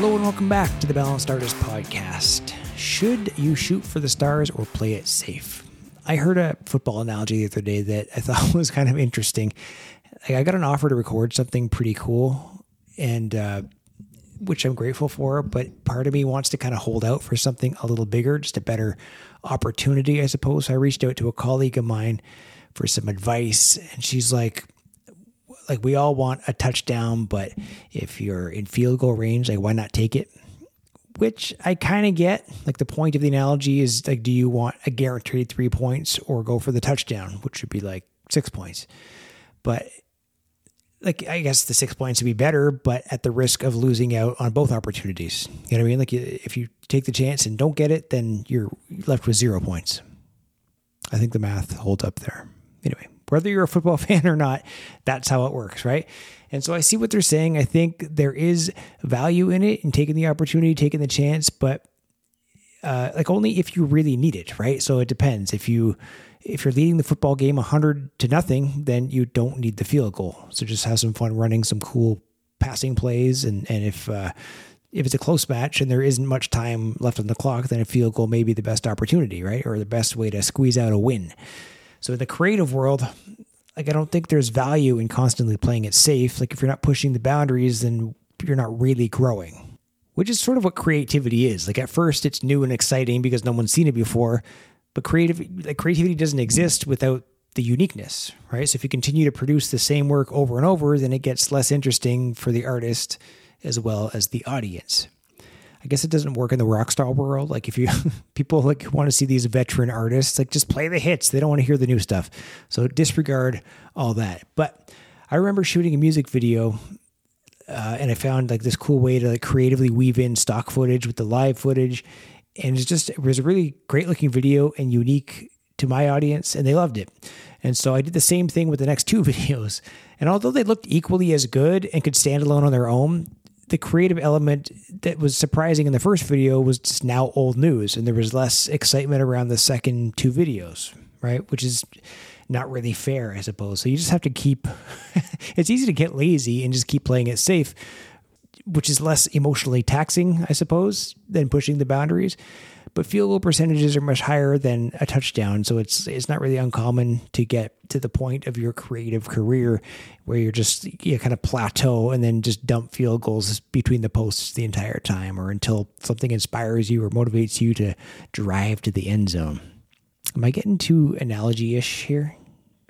Hello and welcome back to the Balanced Artist Podcast. Should you shoot for the stars or play it safe? I heard a football analogy the other day that I thought was kind of interesting. I got an offer to record something pretty cool, and uh, which I'm grateful for. But part of me wants to kind of hold out for something a little bigger, just a better opportunity, I suppose. I reached out to a colleague of mine for some advice, and she's like, like we all want a touchdown, but if you're in field goal range, like why not take it? Which I kind of get. Like the point of the analogy is like, do you want a guaranteed three points or go for the touchdown, which would be like six points? But like I guess the six points would be better, but at the risk of losing out on both opportunities. You know what I mean? Like if you take the chance and don't get it, then you're left with zero points. I think the math holds up there. Anyway, whether you're a football fan or not, that's how it works, right? And so I see what they're saying. I think there is value in it and taking the opportunity, taking the chance, but uh, like only if you really need it, right? So it depends. If you if you're leading the football game 100 to nothing, then you don't need the field goal. So just have some fun running some cool passing plays, and and if uh, if it's a close match and there isn't much time left on the clock, then a field goal may be the best opportunity, right? Or the best way to squeeze out a win. So in the creative world, like I don't think there's value in constantly playing it safe. Like if you're not pushing the boundaries, then you're not really growing. Which is sort of what creativity is. Like at first it's new and exciting because no one's seen it before, but creative like creativity doesn't exist without the uniqueness, right? So if you continue to produce the same work over and over, then it gets less interesting for the artist as well as the audience. I guess it doesn't work in the rock star world. Like if you people like want to see these veteran artists, like just play the hits. They don't want to hear the new stuff. So disregard all that. But I remember shooting a music video uh, and I found like this cool way to like creatively weave in stock footage with the live footage. And it's just it was a really great looking video and unique to my audience, and they loved it. And so I did the same thing with the next two videos. And although they looked equally as good and could stand alone on their own, the creative element that was surprising in the first video was just now old news, and there was less excitement around the second two videos, right? Which is not really fair, I suppose. So you just have to keep. it's easy to get lazy and just keep playing it safe, which is less emotionally taxing, I suppose, than pushing the boundaries but field goal percentages are much higher than a touchdown. So it's it's not really uncommon to get to the point of your creative career where you're just you kind of plateau and then just dump field goals between the posts the entire time or until something inspires you or motivates you to drive to the end zone. Am I getting too analogy ish here?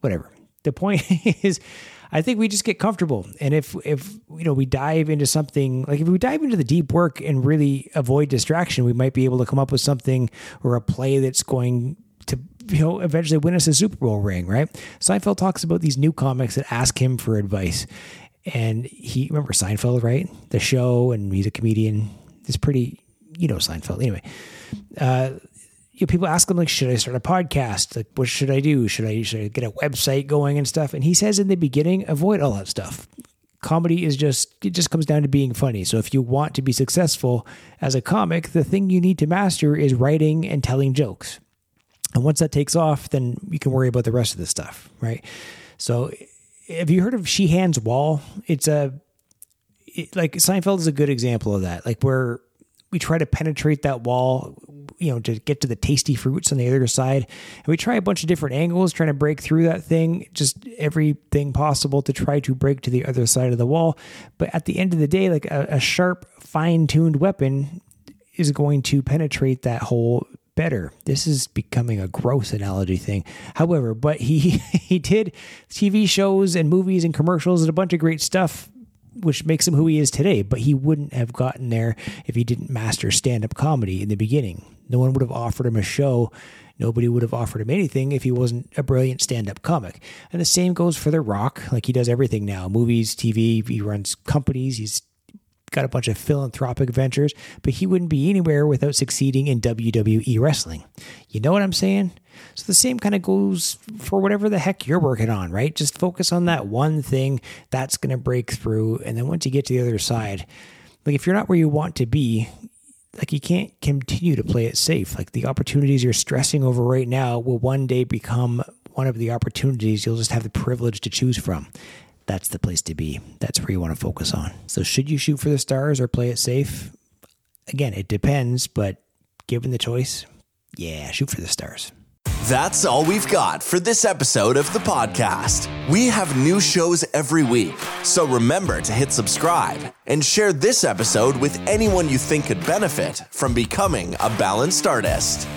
Whatever. The point is I think we just get comfortable. And if if you know we dive into something like if we dive into the deep work and really avoid distraction, we might be able to come up with something or a play that's going to you know eventually win us a Super Bowl ring, right? Seinfeld talks about these new comics that ask him for advice. And he remember Seinfeld, right? The show and he's a comedian. It's pretty you know Seinfeld. Anyway, uh, you know, people ask him like, should I start a podcast? Like, what should I do? Should I should I get a website going and stuff? And he says in the beginning, avoid all that stuff. Comedy is just it just comes down to being funny. So if you want to be successful as a comic, the thing you need to master is writing and telling jokes. And once that takes off, then you can worry about the rest of the stuff, right? So have you heard of Sheehan's Wall? It's a it, like Seinfeld is a good example of that. Like where we try to penetrate that wall you know, to get to the tasty fruits on the other side. And we try a bunch of different angles, trying to break through that thing, just everything possible to try to break to the other side of the wall. But at the end of the day, like a, a sharp, fine tuned weapon is going to penetrate that hole better. This is becoming a gross analogy thing. However, but he he did TV shows and movies and commercials and a bunch of great stuff which makes him who he is today, but he wouldn't have gotten there if he didn't master stand-up comedy in the beginning. No one would have offered him a show. Nobody would have offered him anything if he wasn't a brilliant stand up comic. And the same goes for The Rock. Like he does everything now movies, TV, he runs companies, he's got a bunch of philanthropic ventures, but he wouldn't be anywhere without succeeding in WWE wrestling. You know what I'm saying? So the same kind of goes for whatever the heck you're working on, right? Just focus on that one thing that's going to break through. And then once you get to the other side, like if you're not where you want to be, like you can't continue to play it safe. Like the opportunities you're stressing over right now will one day become one of the opportunities you'll just have the privilege to choose from. That's the place to be. That's where you want to focus on. So, should you shoot for the stars or play it safe? Again, it depends, but given the choice, yeah, shoot for the stars. That's all we've got for this episode of the podcast. We have new shows every week, so remember to hit subscribe and share this episode with anyone you think could benefit from becoming a balanced artist.